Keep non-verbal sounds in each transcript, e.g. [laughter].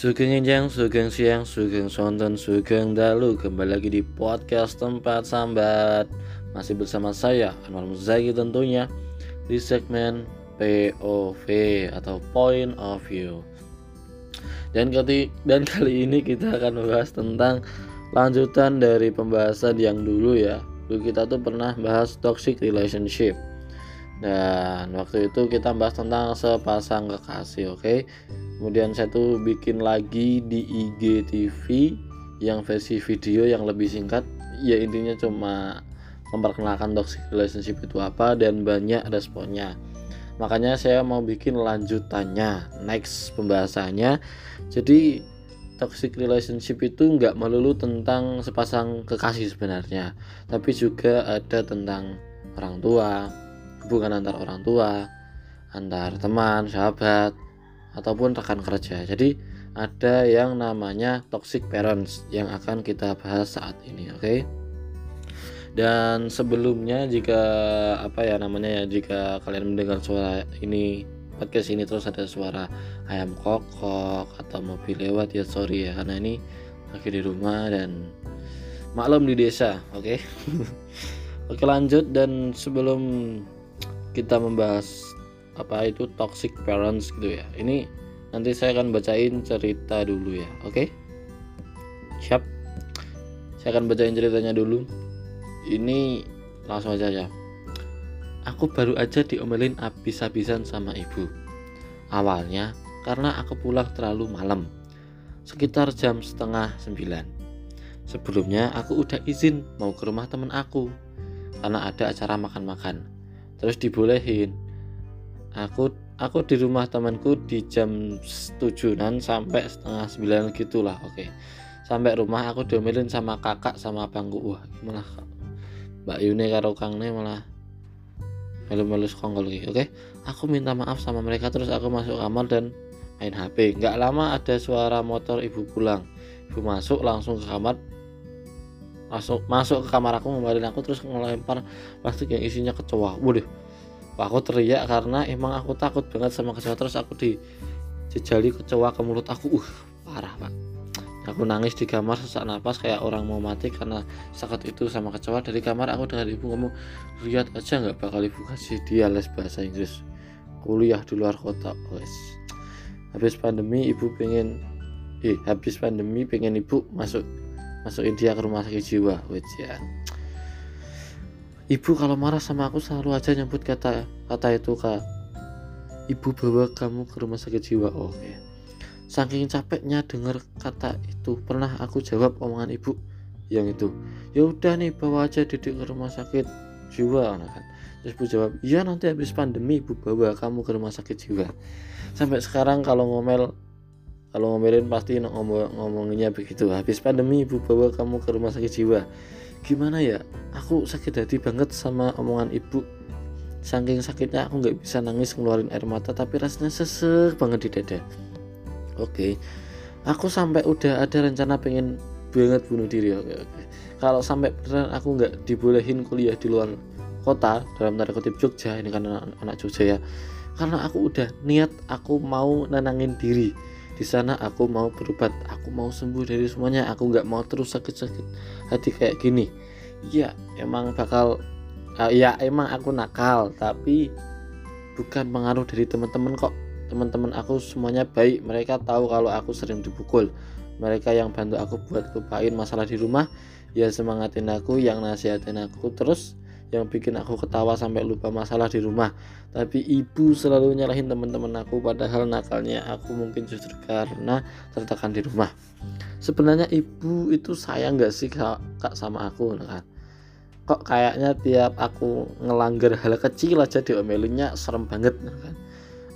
Sugeng Enjang, Sugeng Siang, Sugeng Sonten, Sugeng Dalu. Kembali lagi di podcast tempat sambat. Masih bersama saya, Anwar Muzaki tentunya Di segmen POV atau Point of View. Dan kali, dan kali ini kita akan membahas tentang lanjutan dari pembahasan yang dulu ya. Kita tuh pernah bahas toxic relationship dan waktu itu kita bahas tentang sepasang kekasih oke? Okay? kemudian saya tuh bikin lagi di IGTV yang versi video yang lebih singkat. Ya intinya cuma memperkenalkan toxic relationship itu apa dan banyak responnya. Makanya saya mau bikin lanjutannya next pembahasannya. Jadi toxic relationship itu nggak melulu tentang sepasang kekasih sebenarnya tapi juga ada tentang orang tua hubungan antar orang tua antar teman sahabat ataupun rekan kerja jadi ada yang namanya toxic parents yang akan kita bahas saat ini oke okay? dan sebelumnya jika apa ya namanya ya jika kalian mendengar suara ini podcast ini terus ada suara ayam kokok atau mobil lewat ya sorry ya karena ini lagi di rumah dan maklum di desa oke okay? [laughs] oke lanjut dan sebelum kita membahas apa itu toxic parents gitu ya. Ini nanti saya akan bacain cerita dulu ya oke? Okay? siap? Saya akan bacain ceritanya dulu. Ini langsung aja ya. Aku baru aja diomelin habis-habisan sama ibu. Awalnya karena aku pulang terlalu malam sekitar jam setengah sembilan. Sebelumnya aku udah izin mau ke rumah temen aku karena ada acara makan-makan terus dibolehin. Aku aku di rumah temanku di jam tujuan sampai setengah sembilan gitulah oke. Sampai rumah aku diomelin sama kakak sama abangku wah malah mbak Yune karo Kang Ne malah melu-melu sekongkol gitu oke. Aku minta maaf sama mereka terus aku masuk kamar dan main HP nggak lama ada suara motor ibu pulang. Ibu masuk langsung ke kamar masuk masuk ke kamar aku ngembalin aku terus ngelempar plastik yang isinya kecoa. Waduh. Aku teriak karena emang aku takut banget sama kecoa terus aku dijejali kecoa ke mulut aku. Uh parah pak. Aku nangis di kamar sesak napas kayak orang mau mati karena sakit itu sama kecoa. Dari kamar aku dengan ibu ngomong lihat aja nggak bakal ibu kasih dia les bahasa Inggris. Kuliah di luar kota wes. Habis pandemi ibu pengen eh habis pandemi pengen ibu masuk masukin dia ke rumah sakit jiwa wes ya Ibu kalau marah sama aku selalu aja nyebut kata kata itu kak. Ibu bawa kamu ke rumah sakit jiwa. Oh ya. Saking capeknya dengar kata itu, pernah aku jawab omongan ibu yang itu. Ya udah nih bawa aja Didik ke rumah sakit jiwa kan. Terus ibu jawab, iya nanti habis pandemi ibu bawa kamu ke rumah sakit jiwa. Sampai sekarang kalau ngomel kalau ngomelin pasti ngomong ngomonginnya begitu. Habis pandemi ibu bawa kamu ke rumah sakit jiwa. Gimana ya? Aku sakit hati banget sama omongan ibu. Saking sakitnya aku nggak bisa nangis ngeluarin air mata tapi rasanya sesek banget di dada. Oke. Aku sampai udah ada rencana pengen banget bunuh diri. Oke. Kalau sampai beneran aku nggak dibolehin kuliah di luar kota dalam tanda kutip Jogja ini kan anak, anak Jogja ya. Karena aku udah niat aku mau nenangin diri di sana aku mau berobat. Aku mau sembuh dari semuanya. Aku nggak mau terus sakit-sakit hati kayak gini. Ya emang bakal uh, ya emang aku nakal tapi bukan pengaruh dari teman-teman kok. Teman-teman aku semuanya baik. Mereka tahu kalau aku sering dipukul. Mereka yang bantu aku buat lupain masalah di rumah. Ya semangatin aku yang nasihatin aku terus yang bikin aku ketawa sampai lupa masalah di rumah. Tapi ibu selalu nyalahin teman-teman aku padahal nakalnya aku mungkin justru karena tertekan di rumah. Sebenarnya ibu itu sayang gak sih kak, kak sama aku? Kan kok kayaknya tiap aku ngelanggar hal kecil aja diomelinnya serem banget kan?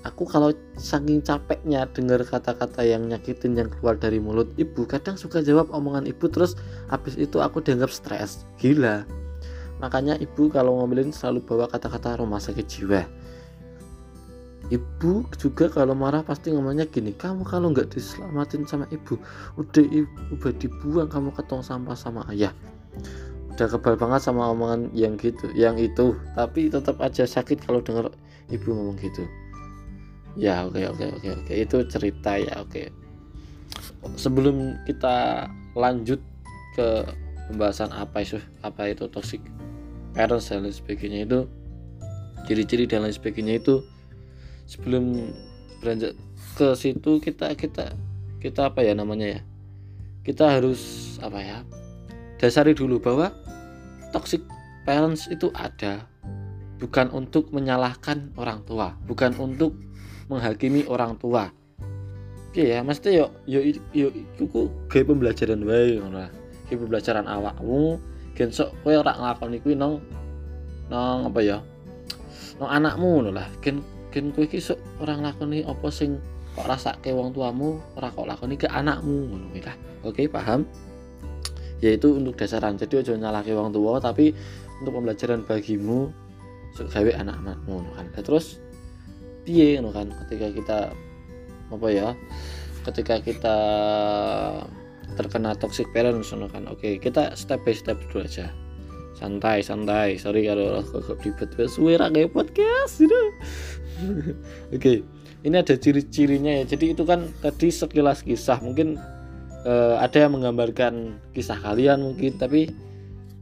Aku kalau saking capeknya dengar kata-kata yang nyakitin yang keluar dari mulut ibu kadang suka jawab omongan ibu terus habis itu aku dianggap stres. Gila makanya ibu kalau ngomelin selalu bawa kata-kata rumah sakit jiwa. Ibu juga kalau marah pasti ngomongnya gini kamu kalau nggak diselamatin sama ibu udah ibu udah dibuang kamu ke tong sampah sama ayah. Udah kebal banget sama omongan yang gitu yang itu. Tapi tetap aja sakit kalau dengar ibu ngomong gitu. Ya oke okay, oke okay, oke okay, oke. Itu cerita ya oke. Sebelum kita lanjut ke pembahasan apa itu apa itu toxic parents dan lain sebagainya itu ciri-ciri dan lain sebagainya itu sebelum beranjak ke situ kita kita kita apa ya namanya ya kita harus apa ya dasari dulu bahwa toxic parents itu ada bukan untuk menyalahkan orang tua bukan untuk menghakimi orang tua Iya ya mesti yo yo yo iku kayak pembelajaran wae ngono pembelajaran awakmu gen sok kowe ora nglakoni kuwi nang nang apa ya? Nang anakmu ngono lah. Gen gen kowe iki sok ora nglakoni apa sing kok rasake wong tuamu ora kok lakoni ke anakmu ngono lah. Oke paham? Yaitu untuk dasaran. Jadi aja nyalahke wong tua tapi untuk pembelajaran bagimu gawe anak-anakmu kan. Terus piye kan ketika kita apa ya? Ketika kita terkena toxic parents kan. Oke kita step by step dulu aja. Santai santai. Sorry kalau kok ribet. Suwe kayak podcast gitu. [laughs] Oke ini ada ciri-cirinya ya. Jadi itu kan tadi sekilas kisah. Mungkin uh, ada yang menggambarkan kisah kalian mungkin tapi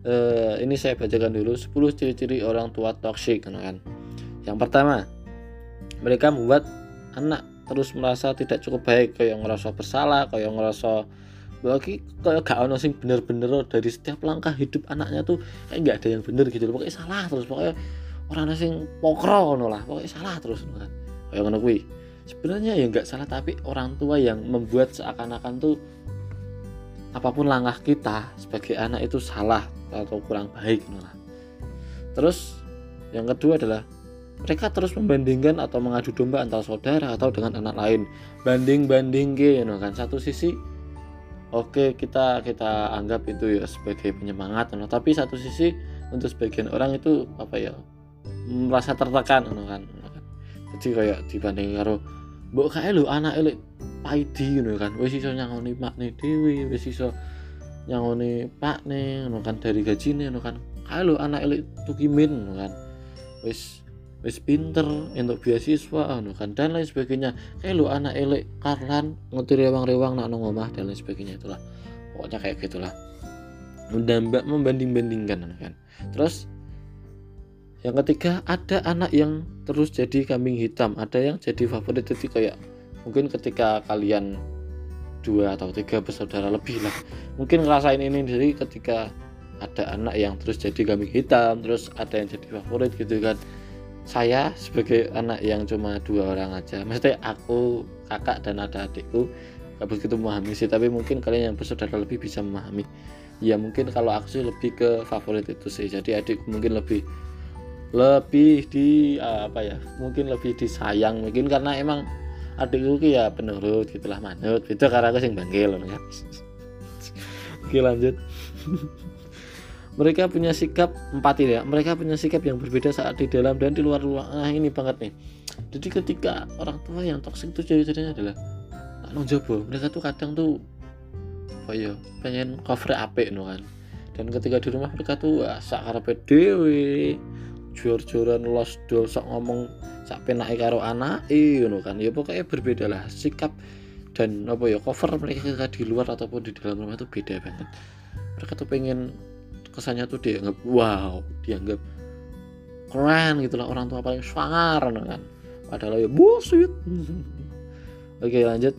uh, ini saya bacakan dulu. 10 ciri-ciri orang tua toxic kan. Yang pertama mereka membuat anak terus merasa tidak cukup baik. Kayak ngerasa bersalah kayak ngerasa bagi kayak gak ono sing bener-bener dari setiap langkah hidup anaknya tuh kayak nggak ada yang bener gitu pokoknya salah terus pokoknya orang sing pokro ono lah pokoknya salah terus kan. Kayak ngono kuwi. Sebenarnya ya nggak salah tapi orang tua yang membuat seakan-akan tuh apa pun langkah kita sebagai anak itu salah atau kurang baik lah. Terus yang kedua adalah mereka terus membandingkan atau mengadu domba antara saudara atau dengan anak lain. Banding banding gitu kan. Satu sisi oke kita kita anggap itu ya sebagai penyemangat no. tapi satu sisi untuk sebagian orang itu apa ya merasa tertekan no, kan. Jadi kayak dibanding karo mbok kae lho anak elek paidi ngono kan. Wis iso nyangoni makne dhewe wis iso nyangoni pakne ngono kan dari gajine ngono kan. Kae lho anak elek tukimin ngono kan. Wis wis pinter untuk beasiswa anu kan dan lain sebagainya. Kayak lu anak elek karlan ngerti rewang-rewang nak nong omah dan lain sebagainya itulah. Pokoknya kayak gitulah. Mbak membanding-bandingkan anu kan. Terus yang ketiga ada anak yang terus jadi kambing hitam. Ada yang jadi favorit jadi kayak mungkin ketika kalian dua atau tiga bersaudara lebih lah. Mungkin ngerasain ini jadi ketika ada anak yang terus jadi kambing hitam terus ada yang jadi favorit gitu kan saya sebagai anak yang cuma dua orang aja maksudnya aku kakak dan ada adikku gak begitu memahami sih. Tapi mungkin kalian yang bersaudara lebih bisa memahami. Ya mungkin kalau aku sih lebih ke favorit itu sih. Jadi adikku mungkin lebih lebih di apa ya mungkin lebih disayang. Mungkin karena emang adikku ya penurut gitulah manut. Itu karena aku sing banggil kan. [laughs] Oke lanjut [laughs] mereka punya sikap empati ya mereka punya sikap yang berbeda saat di dalam dan di luar ruang. Nah ini banget nih. Jadi ketika orang tua yang toksik itu jadi adalah nong jobo mereka tuh kadang tuh apa ya pengen cover apik no kan. Dan ketika di rumah mereka tuh wah sak karepe dhewe jor-joran los dol sak ngomong sak penake karo anak no kan. Ya pokoknya berbeda lah. Sikap dan apa ya cover mereka di luar ataupun di dalam rumah tuh beda banget. Mereka tuh pengen kesannya tuh dianggap wow dianggap keren gitu lah orang tua paling sangar kan. Padahal ya bullshit. [laughs] Oke lanjut.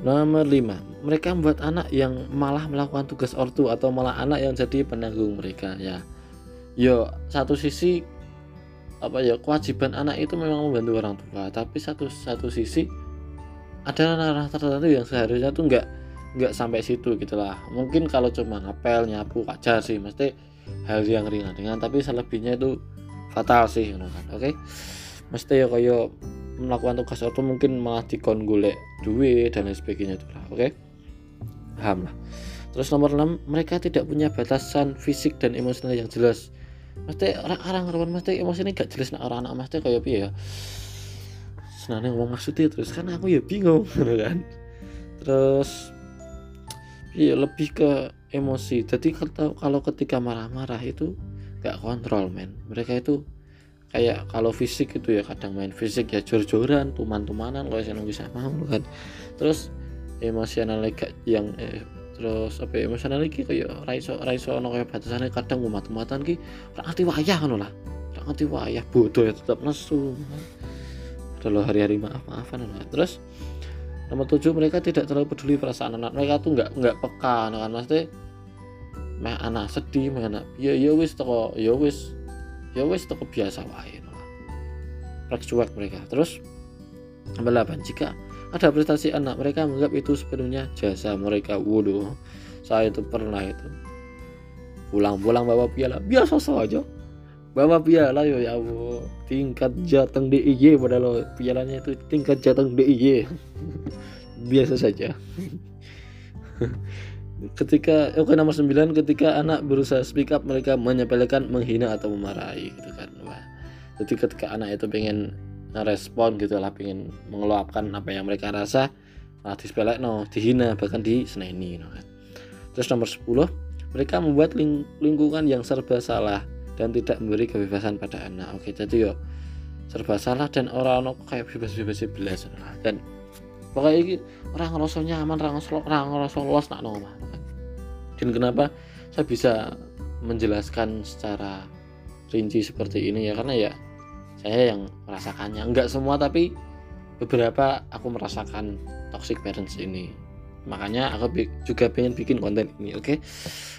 Nomor 5 mereka membuat anak yang malah melakukan tugas ortu atau malah anak yang jadi penanggung mereka ya. Yo satu sisi apa ya kewajiban anak itu memang membantu orang tua. Tapi satu satu sisi ada anak-anak tertentu yang seharusnya tuh nggak nggak sampai situ gitulah mungkin kalau cuma ngapel nyapu wajar sih. Mesti hal yang ringan-ringan tapi selebihnya itu fatal sih kan. Oke? Okay? mesti ya kayak melakukan tugas itu mungkin malah dikon golek duit dan lain sebagainya itulah oke? Okay? paham lah. Terus nomor 6 mereka tidak punya batasan fisik dan emosional yang jelas. Mesti orang-orang orang mesti ini gak jelas nak orang anak mesti kayak piye ya? Senang ngomong maksudnya terus kan aku ya bingung [laughs] kan? Terus iya lebih ke emosi. Jadi kalau kalau ketika marah-marah itu gak kontrol men. Mereka itu kayak kalau fisik itu ya kadang main fisik ya jor-joran tuman-tumanan kalau saya bisa mau kan. Terus emosional gak yang eh, terus apa ya emosional lagi kayak raiso raiso no kayak batasannya kadang umat-umatan ki ora ngerti wayah kan lah. Ora ngerti wayah bodoh ya tetap nesu adalah hari-hari maaf-maafan lah. Terus nomor tujuh mereka tidak terlalu peduli perasaan anak. Mereka tuh nggak nggak peka kan. Maksudnya meh anak sedih meh anak ya ya wis toko ya wis ya wes toko biasa wae lah cuek mereka. Terus nomor 8 jika ada prestasi anak mereka menganggap itu sepenuhnya jasa mereka. Waduh saya itu pernah itu. Pulang-pulang bawa piala. Biasa saja bawa piala yo ya bu tingkat jateng DIY padahal pialanya itu tingkat jateng DIY [laughs] biasa saja. [laughs] Ketika oke nomor 9 ketika anak berusaha speak up mereka menyepelekan menghina atau memarahi gitu kan. Wah. Jadi ketika anak itu pengen respon gitu lah pengen mengeluapkan apa yang mereka rasa nah disepelek no dihina bahkan di seneni no, kan. terus nomor 10 mereka membuat ling lingkungan yang serba salah dan tidak memberi kebebasan pada anak. Oke jadi yo serba salah dan orang orang kayak bebas-bebas belas dan pokoknya ini orang ngerasa nyaman orang ngerasa los nak nomah dan kenapa saya bisa menjelaskan secara rinci seperti ini? Ya karena ya saya yang merasakannya. Enggak semua tapi beberapa aku merasakan toxic parents ini. Makanya aku juga pengen bikin konten ini oke?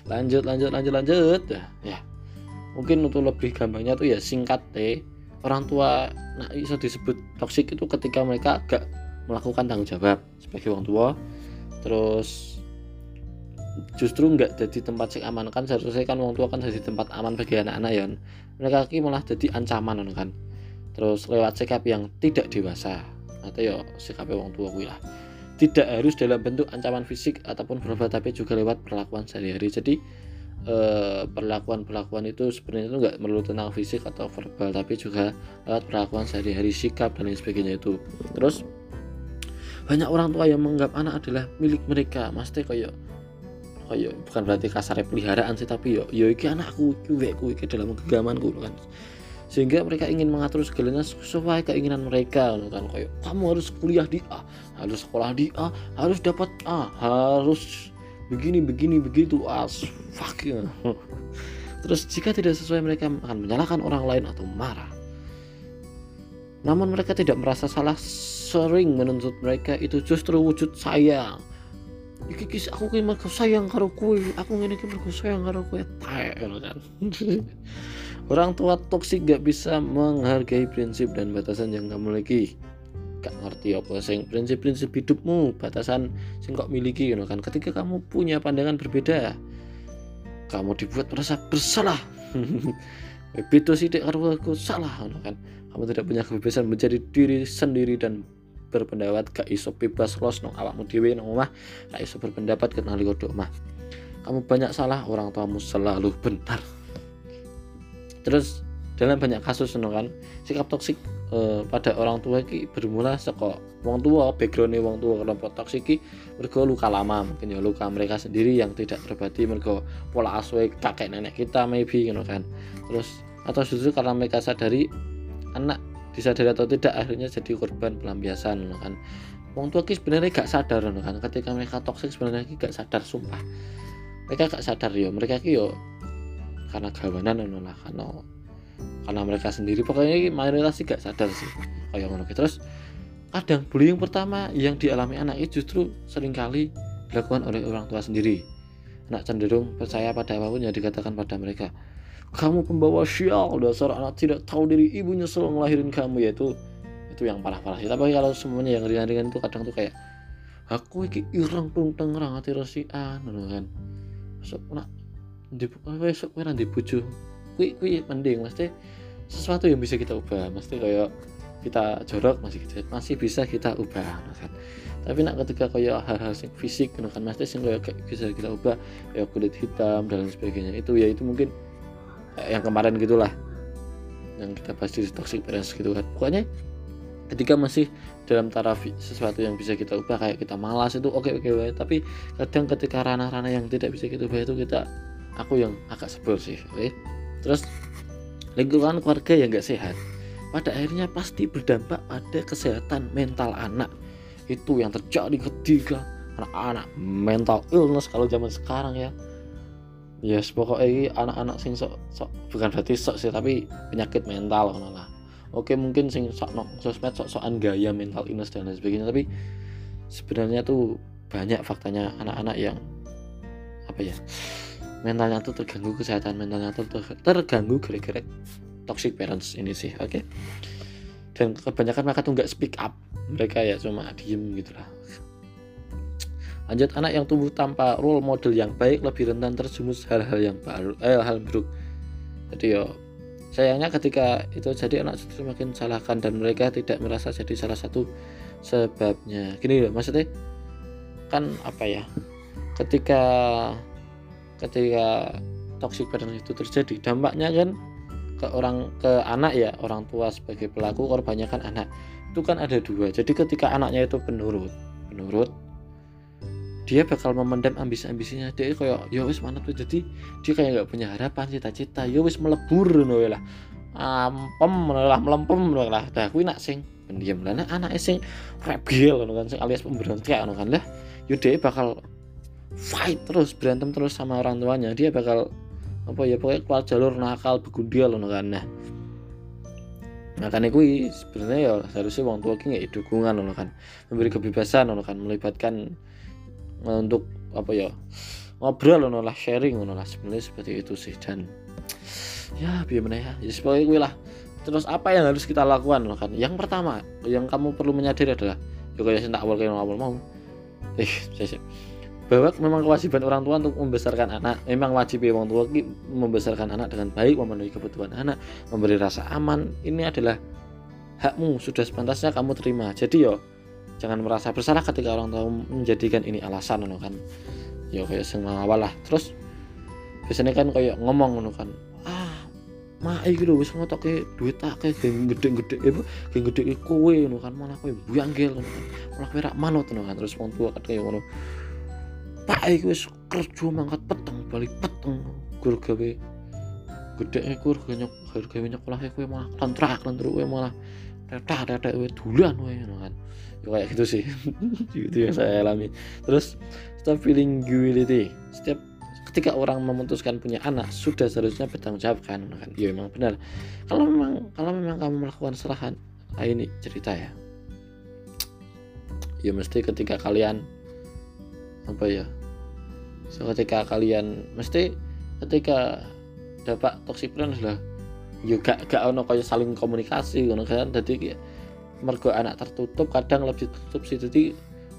Lanjut lanjut lanjut lanjut. Ya, ya mungkin untuk lebih gampangnya tuh ya singkat deh. Orang tua nah bisa disebut toxic itu ketika mereka agak melakukan tanggung jawab sebagai orang tua. Terus justru nggak jadi tempat sing aman kan? Seharusnya kan orang tua kan jadi tempat aman bagi anak-anak ya. Mereka ki malah jadi ancaman kan? Terus lewat sikap yang tidak dewasa. Atau ya sikap orang tua gue lah. Tidak harus dalam bentuk ancaman fisik ataupun verbal tapi juga lewat perlakuan sehari-hari. Jadi perlakuan-perlakuan itu sebenarnya itu nggak melulu tentang fisik atau verbal tapi juga lewat perlakuan sehari-hari sikap dan lain sebagainya itu. Terus banyak orang tua yang menganggap anak adalah milik mereka. Mesti kayak kayak bukan berarti kasar peliharaan sih tapi yo yo iki anakku iki wekku iki dalam genggamanku kan. Sehingga mereka ingin mengatur segalanya sesuai keinginan mereka kan kayak kamu harus kuliah di A harus sekolah di A harus dapat A harus begini begini begitu. As fuck ya. terus jika tidak sesuai mereka akan menyalahkan orang lain atau marah. Namun mereka tidak merasa salah. Sering menuntut mereka itu justru wujud sayang. Iki kis aku ki mergo sayang karo kue aku ngene mergo sayang karo kue kan. [laughs] Orang tua toksik gak bisa menghargai prinsip dan batasan yang kamu miliki gak ngerti apa sing prinsip-prinsip hidupmu batasan sing kok miliki you kan. Ketika kamu punya pandangan berbeda kamu dibuat merasa bersalah. [laughs] Beto sidik karo aku salah kan. Kamu tidak punya kebebasan menjadi diri sendiri dan berpendapat gak iso bebas los nong awakmu dhewe nong omah gak iso berpendapat kenali kodok mah kamu banyak salah orang tuamu selalu benar. Terus dalam banyak kasus nong kan sikap toksik eh, pada orang tua ki bermula seko wong tua backgroundnya wong tua. Kelompok toksik ki mergo luka lama mungkin ya luka mereka sendiri yang tidak terbati mergo pola asuh kakek nenek kita maybe gitu kan. Terus atau justru karena mereka sadari anak disadari atau tidak akhirnya jadi korban pelampiasan kan. Wong tua sebenarnya gak sadar kan. Ketika mereka toksik sebenarnya gak sadar sumpah. Mereka gak sadar yo. Mereka ki yo karena gawanan lah. Karena karena mereka sendiri pokoknya mayoritas sih gak sadar sih kayak ngono terus kadang bullying pertama yang dialami anak itu justru sering kali dilakukan oleh orang tua sendiri anak cenderung percaya pada apa pun yang dikatakan pada mereka kamu pembawa sial dasar anak tidak tahu diri ibu nyesel ngelahirin kamu yaitu itu yang parah-parah sih tapi kalau semuanya yang ringan-ringan itu kadang tuh kayak aku iki irang tung tengerang hati rasian kan besok nak di besok nanti bucu kui kui mending mesti sesuatu yang bisa kita ubah. Mesti kayak kita jorok masih kita, masih bisa kita ubah kan. Tapi nak ketika kayak hal-hal fisik kan mesti sih kayak bisa kita ubah kayak kulit hitam dan sebagainya. Itu ya itu mungkin yang kemarin gitulah. Yang kita bahas di toxic parents gitu kan. Pokoknya ketika masih dalam taraf sesuatu yang bisa kita ubah kayak kita malas itu oke oke okay, tapi kadang ketika ranah-ranah yang tidak bisa kita ubah itu kita aku yang agak sebel sih oke. okay? Terus lingkungan keluarga yang nggak sehat pada akhirnya pasti berdampak pada kesehatan mental anak. Itu yang terjadi ketika anak-anak mental illness kalau zaman sekarang ya. Ya yes, pokoknya anak-anak sing sok sok bukan berarti sok sih tapi penyakit mental lah. Oke mungkin sing sok no, sosmed sok sokan gaya mental illness dan lain sebagainya tapi sebenarnya tuh banyak faktanya anak-anak yang apa ya mentalnya tuh terganggu kesehatan mentalnya tuh terganggu gara-gara toxic parents ini sih oke? Okay? dan kebanyakan mereka tuh nggak speak up. Mereka ya cuma diem gitu lah. Lanjut anak yang tumbuh tanpa role model yang baik lebih rentan terjumus hal-hal yang baru eh, hal buruk. Jadi yo sayangnya ketika itu jadi anak semakin salahkan dan mereka tidak merasa jadi salah satu sebabnya. Gini loh maksudnya kan apa ya? Ketika ketika toxic parent itu terjadi dampaknya kan ke orang ke anak ya orang tua sebagai pelaku korbannya kan anak. Itu kan ada dua. Jadi ketika anaknya itu penurut penurut dia bakal memendam ambisi-ambisinya. Dia kayak ya wis mana tuh jadi dia kayak nggak punya harapan cita-cita. Ya wis melebur no lah. Ampem lah melempem lah. Dah kuwi nak sing pendiam. Lah anak sing rebel kan sing alias pemberontak kan lah yaudah bakal fight terus berantem terus sama orang tuanya dia bakal apa ya pokoknya keluar jalur nakal begundil loh kan? Nah makanya kui sebenarnya ya seharusnya orang tua ki dukungan loh kan? Memberi kebebasan loh kan? Melibatkan untuk apa ya ngobrol loh lah sharing loh lah sebenarnya seperti itu sih. Dan ya biar ya. Jadi sebagai kui lah. Terus apa yang harus kita lakukan loh kan? Yang pertama yang kamu perlu menyadari adalah ya kayak tak awal kayak awal mau eh saya bahwa memang kewajiban orang tua untuk membesarkan anak. Memang wajib ya orang tua membesarkan anak dengan baik memenuhi kebutuhan anak memberi rasa aman. Ini adalah hakmu sudah sepantasnya kamu terima. Jadi yo jangan merasa bersalah ketika orang tua menjadikan ini alasan no, kan. Yo kayak semua awal lah. Terus biasanya kan kayak ngomong no, kan. Ah mah iki lho wis ngotoke duit tak kayak gede-gede apa gede-gede kowe no kan. Malah kowe buyangkel no kan. Malah kowe rak manut no kan. Terus wong tua kan kayak ngono pak iki wis kerja mangkat peteng balik peteng. Gur gawe gede gur ganyok gur gawe nyekolah kowe malah kontrak lentru kowe malah tetek tetek kowe dulan kowe kan. Ya kayak gitu sih. [laughs] Itu yang saya alami. Terus stop feeling guilty. Setiap ketika orang memutuskan punya anak sudah seharusnya bertanggung jawab kan kan. Ya memang benar. Kalau memang kalau memang kamu melakukan kesalahan nah ini cerita ya. Ya mesti ketika kalian apa ya so, ketika kalian mesti ketika dapat toxic friend adalah juga gak ono kayak saling komunikasi ngono kan? Jadi mergo anak tertutup kadang lebih tertutup sih. Jadi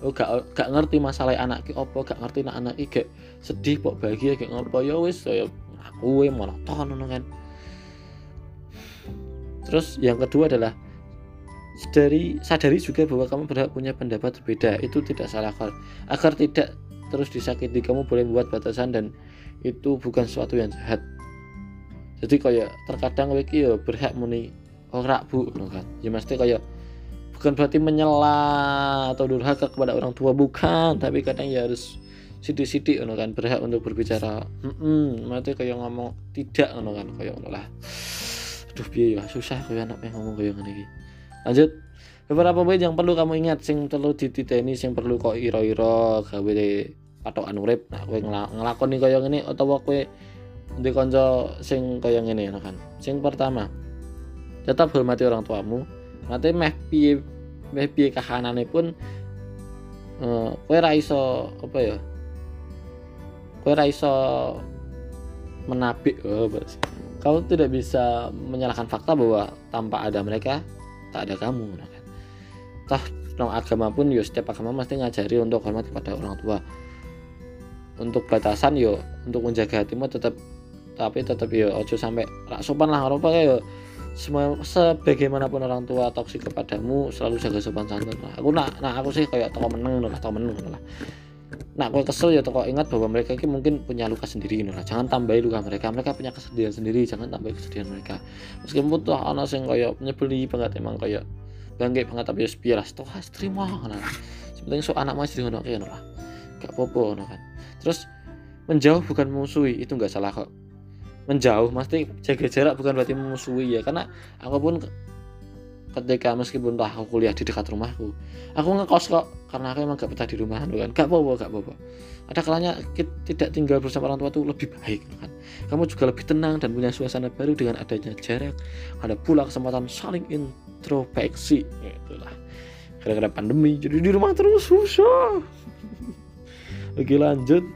oh gak gak ngerti masalah anak ki opo gak ngerti nak anak gak sedih kok bahagia gak ngopo ya wis saya aku monoton ngono kan? Terus yang kedua adalah sadari sadari juga bahwa kamu berhak punya pendapat berbeda. Itu tidak salah agar tidak terus disakiti kamu boleh membuat batasan dan itu bukan sesuatu yang jahat. Jadi kayak terkadang wiki ya berhak muni ora bu kan. Ya mesti kayak bukan berarti menyela atau durhaka kepada orang tua bukan. Tapi kadang ya harus sidik-sidik kan berhak untuk berbicara. Hmm mati kayak ngomong tidak kan. Kayak lah. Aduh biaya susah kayak anak yang ngomong kayak gini. Lanjut beberapa poin yang perlu kamu ingat sing perlu dititeni sing perlu kok iro-iro gawe patokan urip. Nah kowe nglakoni kaya ngene utawa kowe di kanca sing kaya ngene kan. Sing pertama tetap hormati orang tuamu. Nanti meh piye meh piye kahanane pun uh, kowe ra iso apa ya kowe ra iso menapik oh, kau tidak bisa menyalahkan fakta bahwa tanpa ada mereka tak ada kamu nah toh non agama pun yo setiap agama mesti ngajari untuk hormat kepada orang tua. Untuk batasan yo untuk menjaga hatimu tetap tapi tetap yo ojo sampai rak sopan lah. Apa yo semua sebagaimanapun orang tua toksik kepadamu selalu jaga sopan santun lah. Aku nak nah aku sih kayak toko meneng lah toko meneng lah. Nak aku kesel ya toko ingat bahwa mereka ini mungkin punya luka sendiri lah. Jangan tambahi luka mereka. Mereka punya kesedihan sendiri jangan tambahi kesedihan mereka. Meskipun tuh anak yang kayak nyebeli banget emang kayak bangga banget tapi ya biar toh has terima lah. Sebenarnya so anak masih ngono kayak lah. Gak popo no kan. Terus menjauh bukan musuhi itu nggak salah kok. Menjauh mesti jaga jarak bukan berarti memusuhi ya. Karena aku pun ketika meskipun lah aku kuliah di dekat rumahku aku ngekos kok karena aku emang gak betah di rumah kan. Gak apa-apa gak apa-apa. Ada kalanya kita tidak tinggal bersama orang tua itu lebih baik kan. Kamu juga lebih tenang dan punya suasana baru dengan adanya jarak ada pula kesempatan saling introspeksi itulah gara-gara pandemi jadi di rumah terus susah [laughs] oke lanjut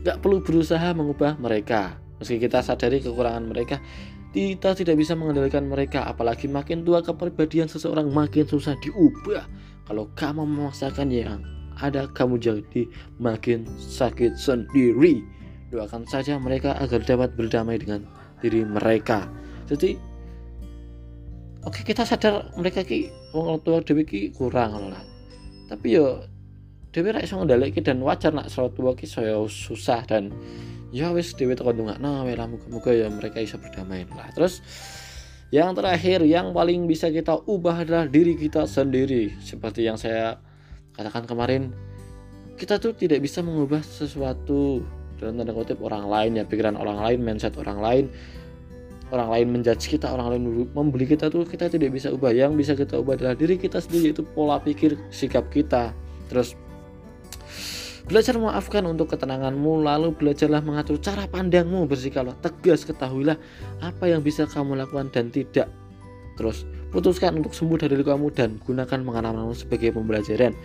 Gak perlu berusaha mengubah mereka. Meski kita sadari kekurangan mereka, kita tidak bisa mengendalikan mereka. Apalagi makin tua kepribadian seseorang makin susah diubah. Kalau kamu memaksakan yang ada kamu jadi makin sakit sendiri. Doakan saja mereka agar dapat berdamai dengan diri mereka. Jadi oke kita sadar mereka ki orang tua dewi ki kurang lah. Tapi yo Dewi rek iso ngendhaleke dan wajar nak salat tua ki saya susah dan ya wis Dewi tekan nah lah muga-muga ya mereka bisa berdamai lah. Terus yang terakhir yang paling bisa kita ubah adalah diri kita sendiri. Seperti yang saya katakan kemarin, kita tuh tidak bisa mengubah sesuatu dalam tanda kutip orang lain ya pikiran orang lain, mindset orang lain, orang lain menjudge kita, orang lain membeli kita tuh kita tidak bisa ubah. Yang bisa kita ubah adalah diri kita sendiri itu pola pikir, sikap kita. Terus Belajar memaafkan untuk ketenanganmu, lalu belajarlah mengatur cara pandangmu, bersikaplah tegas, ketahuilah apa yang bisa kamu lakukan dan tidak. Terus, putuskan untuk sembuh dari lukamu dan gunakan pengalamanmu sebagai pembelajaran.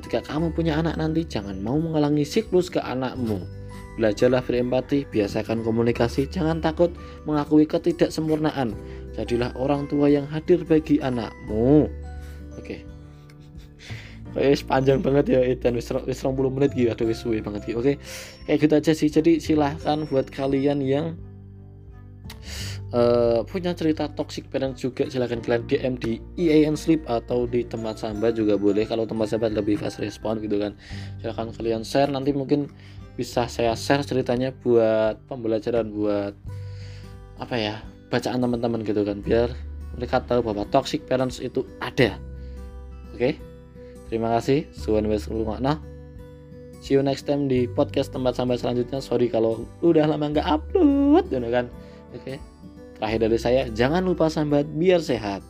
Ketika kamu punya anak nanti, jangan mau menghalangi siklus ke anakmu. Belajarlah berempati, biasakan komunikasi, jangan takut mengakui ketidaksempurnaan. Jadilah orang tua yang hadir bagi anakmu. Oke. [laughs] Okay wis panjang banget ya dan wis wis 20 menit gitu aduh wis suwe banget gitu oke kayak gitu aja sih jadi silahkan buat kalian yang uh, punya cerita toxic parent juga silahkan kalian DM di EAN Sleep atau di tempat sambat juga boleh kalau tempat sambat lebih fast respon gitu kan silahkan kalian share nanti mungkin bisa saya share ceritanya buat pembelajaran buat apa ya bacaan teman-teman gitu kan biar mereka tahu bahwa toxic parents itu ada oke? Terima kasih, suwun wes makna. See you next time di podcast tempat sampai selanjutnya. Sorry kalau udah lama nggak upload, gitu kan. Oke. Terakhir dari saya, jangan lupa sambat biar sehat.